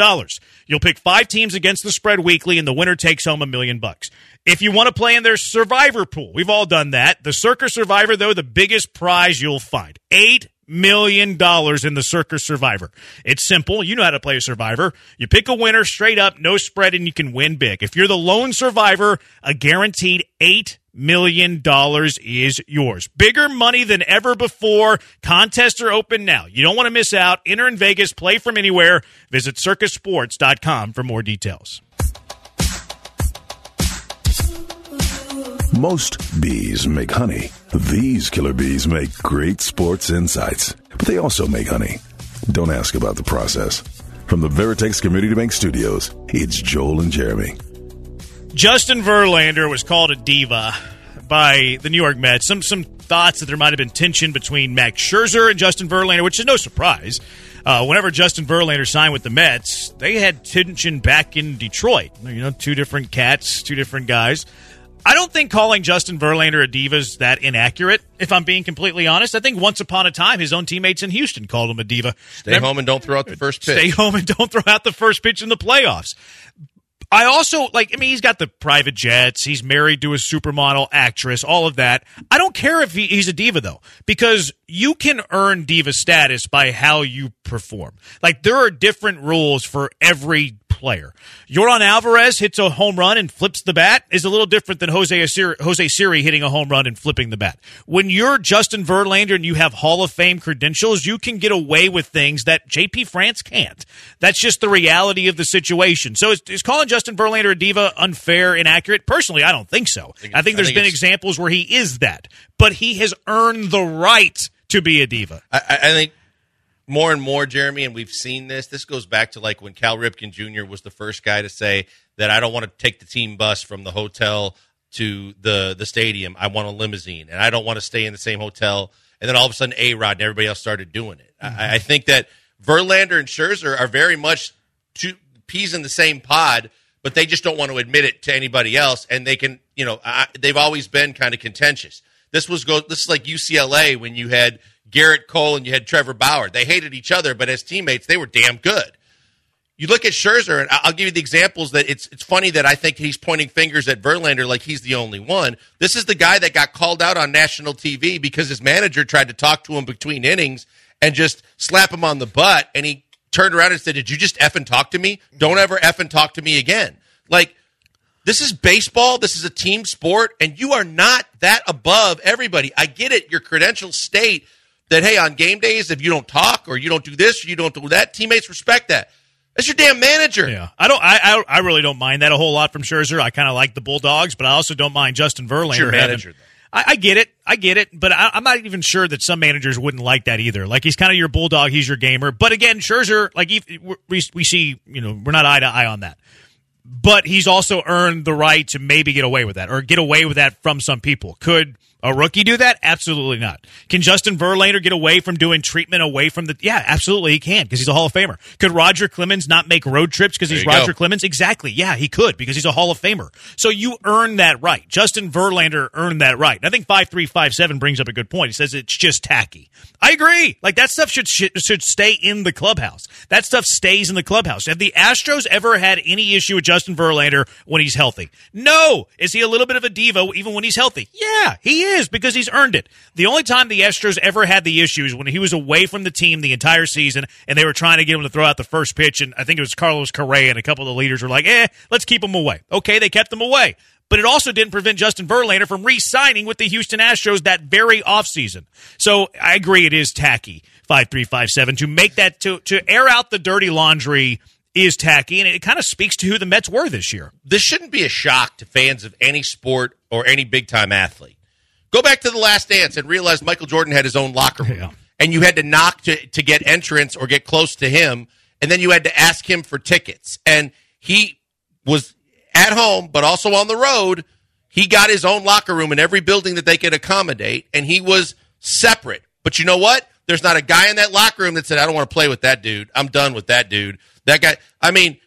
You'll pick five teams against the spread weekly, and the winner takes home a million bucks. If you want to play in their survivor pool, we've all done that. The Circa Survivor, though, the biggest prize you'll find. Eight million dollars in the Circa Survivor. It's simple. You know how to play a survivor. You pick a winner straight up, no spread, and you can win big. If you're the lone survivor, a guaranteed eight million dollars is yours. Bigger money than ever before. Contests are open now. You don't want to miss out. Enter in Vegas, play from anywhere. Visit circasports.com for more details. Most bees make honey. These killer bees make great sports insights, but they also make honey. Don't ask about the process. From the Veritex Community Bank Studios, it's Joel and Jeremy. Justin Verlander was called a diva by the New York Mets. Some some thoughts that there might have been tension between Max Scherzer and Justin Verlander, which is no surprise. Uh, whenever Justin Verlander signed with the Mets, they had tension back in Detroit. You know, two different cats, two different guys. I don't think calling Justin Verlander a diva is that inaccurate, if I'm being completely honest. I think once upon a time, his own teammates in Houston called him a diva. Stay Remember, home and don't throw out the first pitch. Stay home and don't throw out the first pitch in the playoffs. I also like. I mean, he's got the private jets. He's married to a supermodel actress. All of that. I don't care if he, he's a diva though, because you can earn diva status by how you perform. Like there are different rules for every player. Yordan Alvarez hits a home run and flips the bat is a little different than Jose Siri, Jose Siri hitting a home run and flipping the bat. When you're Justin Verlander and you have Hall of Fame credentials, you can get away with things that JP France can't. That's just the reality of the situation. So is, is calling Justin Verlander a diva unfair, inaccurate? Personally, I don't think so. I think, I think there's I think been examples where he is that, but he has earned the right to be a diva. I, I think more and more, Jeremy, and we've seen this. This goes back to like when Cal Ripken Jr. was the first guy to say that I don't want to take the team bus from the hotel to the the stadium. I want a limousine, and I don't want to stay in the same hotel. And then all of a sudden, A Rod and everybody else started doing it. Mm-hmm. I, I, think that Verlander and Scherzer are very much two peas in the same pod, but they just don't want to admit it to anybody else. And they can, you know, I, they've always been kind of contentious. This was go. This is like UCLA when you had Gerrit Cole and you had Trevor Bauer. They hated each other, but as teammates, they were damn good. You look at Scherzer, and I'll give you the examples that it's it's funny that I think he's pointing fingers at Verlander like he's the only one. This is the guy that got called out on national TV because his manager tried to talk to him between innings and just slap him on the butt, and he turned around and said, "Did you just effing talk to me? Don't ever effing talk to me again." Like this is baseball. This is a team sport, and you are not that above everybody. I get it. Your credentials state that hey, on game days, if you don't talk or you don't do this or you don't do that, teammates respect that. That's your damn manager. Yeah, I don't. I I, I really don't mind that a whole lot from Scherzer. I kind of like the Bulldogs, but I also don't mind Justin Verlander. It's your manager. I, I, get it. I get it. But I, am not even sure that some managers wouldn't like that either. Like he's kind of your bulldog. He's your gamer. But again, Scherzer, like we, we see, you know, we're not eye to eye on that but he's also earned the right to maybe get away with that or get away with that from some people. Could a rookie do that? Absolutely not. Can Justin Verlander get away from doing treatment away from the? Yeah, absolutely he can because he's a Hall of Famer. Could Roger Clemens not make road trips because he's Roger go. Clemens? Exactly. Yeah, he could because he's a Hall of Famer. So you earn that right. Justin Verlander earned that right. And I think five three five seven brings up a good point. He says it's just tacky. I agree. Like that stuff should should, should stay in the clubhouse. That stuff stays in the clubhouse. Have the Astros ever had any issue with Justin Verlander when he's healthy? No. Is he a little bit of a diva even when he's healthy? Yeah, he is because he's earned it. The only time the Astros ever had the issues when he was away from the team the entire season and they were trying to get him to throw out the first pitch, and I think it was Carlos Correa and a couple of the leaders were like, eh, let's keep him away. Okay, they kept him away. But it also didn't prevent Justin Verlander from re signing with the Houston Astros that very offseason. So I agree it is tacky, 5357, to make that, to, to air out the dirty laundry is tacky, and it kind of speaks to who the Mets were this year. This shouldn't be a shock to fans of any sport or any big time athlete. Go back to the last dance and realize Michael Jordan had his own locker room. Yeah. and you had to knock to, to get entrance or get close to him, and then you had to ask him for tickets. And he was at home, but also on the road. He got his own locker room in every building that they could accommodate, and he was separate. But you know what? There's not a guy in that locker room that said, I don't want to play with that dude. I'm done with that dude. That guy, I mean,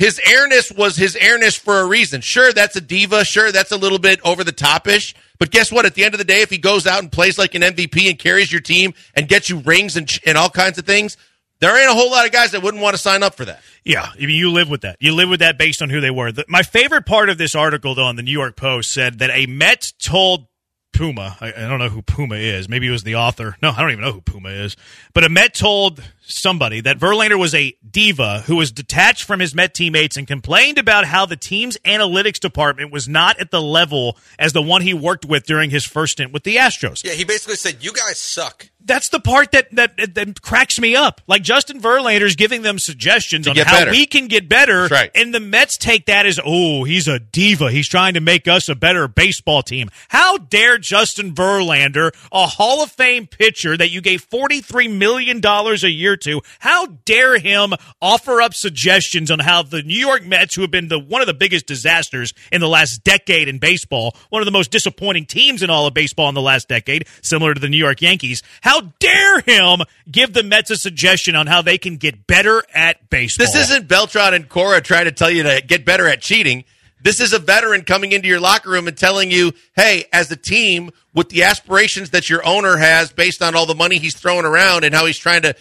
his airness was his airness for a reason. Sure, that's a diva. Sure, that's a little bit over the topish. But guess what? At the end of the day, if he goes out and plays like an MVP and carries your team and gets you rings and, and all kinds of things, there ain't a whole lot of guys that wouldn't want to sign up for that. Yeah, I mean, you live with that. You live with that based on who they were. The, my favorite part of this article, though, on the New York Post said that a Met told Puma, I, I, don't know who Puma is. Maybe it was the author. No, I don't even know who Puma is. But a Met told somebody that Verlander was a diva who was detached from his Met teammates and complained about how the team's analytics department was not at the level as the one he worked with during his first stint with the Astros. Yeah, he basically said, "You guys suck." That's the part that that, that cracks me up. Like Justin Verlander's giving them suggestions To on how better. we can get better, right. and the Mets take that as, "Oh, he's a diva. He's trying to make us a better baseball team." How dare Justin Verlander, a Hall of Fame pitcher that you gave forty three million dollars a year to, how dare him offer up suggestions on how the New York Mets, who have been the one of the biggest disasters in the last decade in baseball, one of the most disappointing teams in all of baseball in the last decade, similar to the New York Yankees, how dare him give the Mets a suggestion on how they can get better at baseball? This isn't Beltran and Cora trying to tell you to get better at cheating. This is a veteran coming into your locker room and telling you, hey, as a team, with the aspirations that your owner has based on all the money he's throwing around and how he's trying to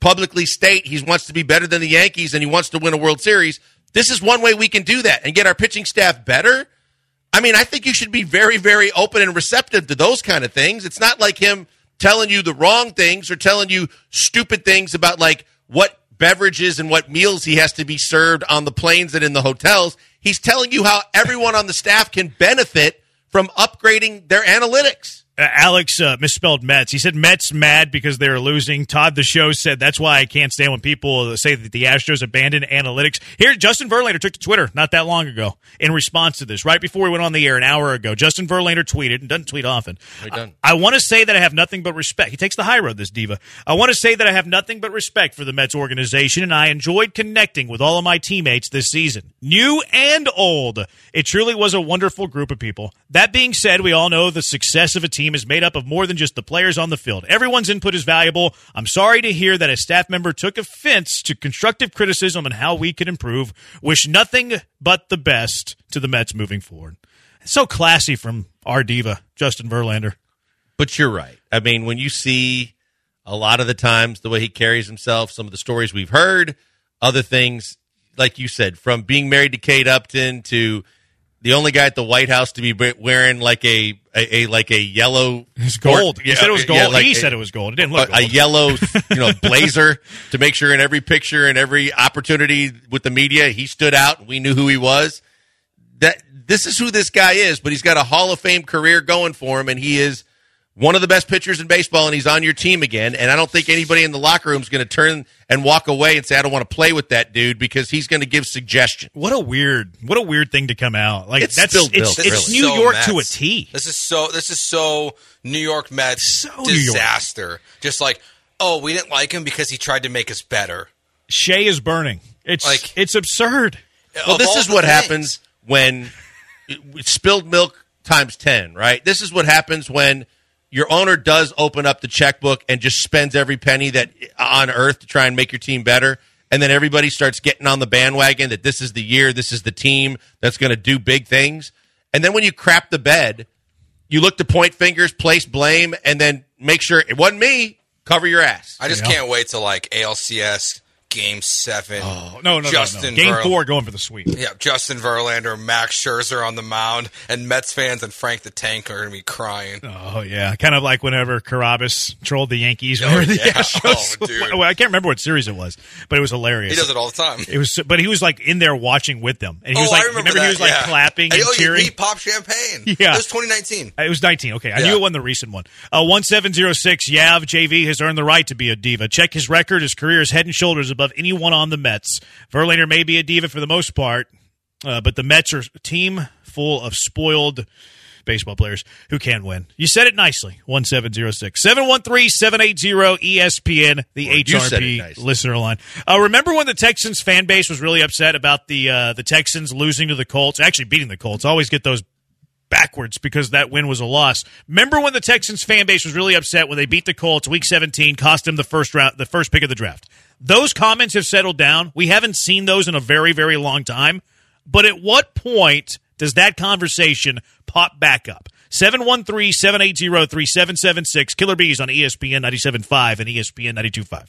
publicly state he wants to be better than the Yankees and he wants to win a World Series, this is one way we can do that and get our pitching staff better. I mean, I think you should be very, very open and receptive to those kind of things. It's not like him telling you the wrong things or telling you stupid things about like what beverages and what meals he has to be served on the planes and in the hotels. He's telling you how everyone on the staff can benefit from upgrading their analytics. Uh, Alex uh, misspelled Mets. He said Mets mad because they were losing. Todd the show said that's why I can't stand when people say that the Astros abandoned analytics. Here, Justin Verlander took to Twitter not that long ago in response to this. Right before we went on the air an hour ago, Justin Verlander tweeted and doesn't tweet often. I, I want to say that I have nothing but respect. He takes the high road, this diva. I want to say that I have nothing but respect for the Mets organization, and I enjoyed connecting with all of my teammates this season, new and old. It truly was a wonderful group of people. That being said, we all know the success of a team is made up of more than just the players on the field. Everyone's input is valuable. I'm sorry to hear that a staff member took offense to constructive criticism on how we could improve. Wish nothing but the best to the Mets moving forward. So classy from our diva, Justin Verlander. But you're right. I mean, when you see a lot of the times the way he carries himself, some of the stories we've heard, other things, like you said, from being married to Kate Upton to the only guy at the White House to be wearing like a, a, a like a yellow It's gold. sport- he said it was gold. yeah, like he a- said it was gold. It didn't look a, a yellow, you know, blazer to make sure in every picture and every opportunity with the media he stood out we knew who he was. That this is who this guy is, but he's got a Hall of Fame career going for him, and he is one of the best pitchers in baseball, and he's on your team again. And I don't think anybody in the locker room is going to turn and walk away and say, "I don't want to play with that dude," because he's going to give suggestions. What a weird, what a weird thing to come out. Like It's that's spilled it's, milk, it's really. New So York Mets. to a T. This is so. This is so New York Mets So New York. disaster. Just like, oh, we didn't like him because he tried to make us better. Shea is burning. It's Like- it's absurd. Well, this is what things. happens when spilled milk times 10, right? This is what happens when your owner does open up the checkbook and just spends every penny that on earth to try and make your team better. And then everybody starts getting on the bandwagon that this is the year, this is the team that's going to do big things. And then when you crap the bed, you look to point fingers, place blame, and then make sure it wasn't me. Cover your ass. I just Yeah. can't wait to like ALCS Game Seven. Oh, no, no, no, Justin no. Game Verl- four going for the sweep. Yeah, Justin Verlander, Max Scherzer on the mound, and Mets fans and Frank the Tank are going to be crying. Oh yeah, kind of like whenever Carabas trolled the Yankees. Oh, the yeah. Astros? Oh, dude. Well, I can't remember what series it was, but it was hilarious. He does it all the time. It was, but he was like in there watching with them, and he oh, was like, I remember, he was that, like yeah. clapping and oh, cheering. He, he popped champagne. Yeah. it was 2019. It was 19. Okay. I Yeah. knew it wasn't the recent one. Uh, 1706, Yav JV has earned the right to be a diva. Check his record. His career is head and shoulders above anyone on the Mets. Verlander may be a diva for the most part, uh, but the Mets are a team full of spoiled baseball players who can't win. You said it nicely. 1706 713 780 ESPN, the Well, you said it HRP listener line. Uh, remember when the Texans fan base was really upset about the uh, the Texans losing to the Colts, actually beating the Colts? I always get those backwards because that win was a loss. Remember when the Texans fan base was really upset when they beat the Colts week 17, cost them the first round, the first pick of the draft. Those comments have settled down. We haven't seen those in a very, very long time. But at what point does that conversation pop back up? 713 780 3776. Killer Bees on ESPN 97.5 and ESPN 92.5.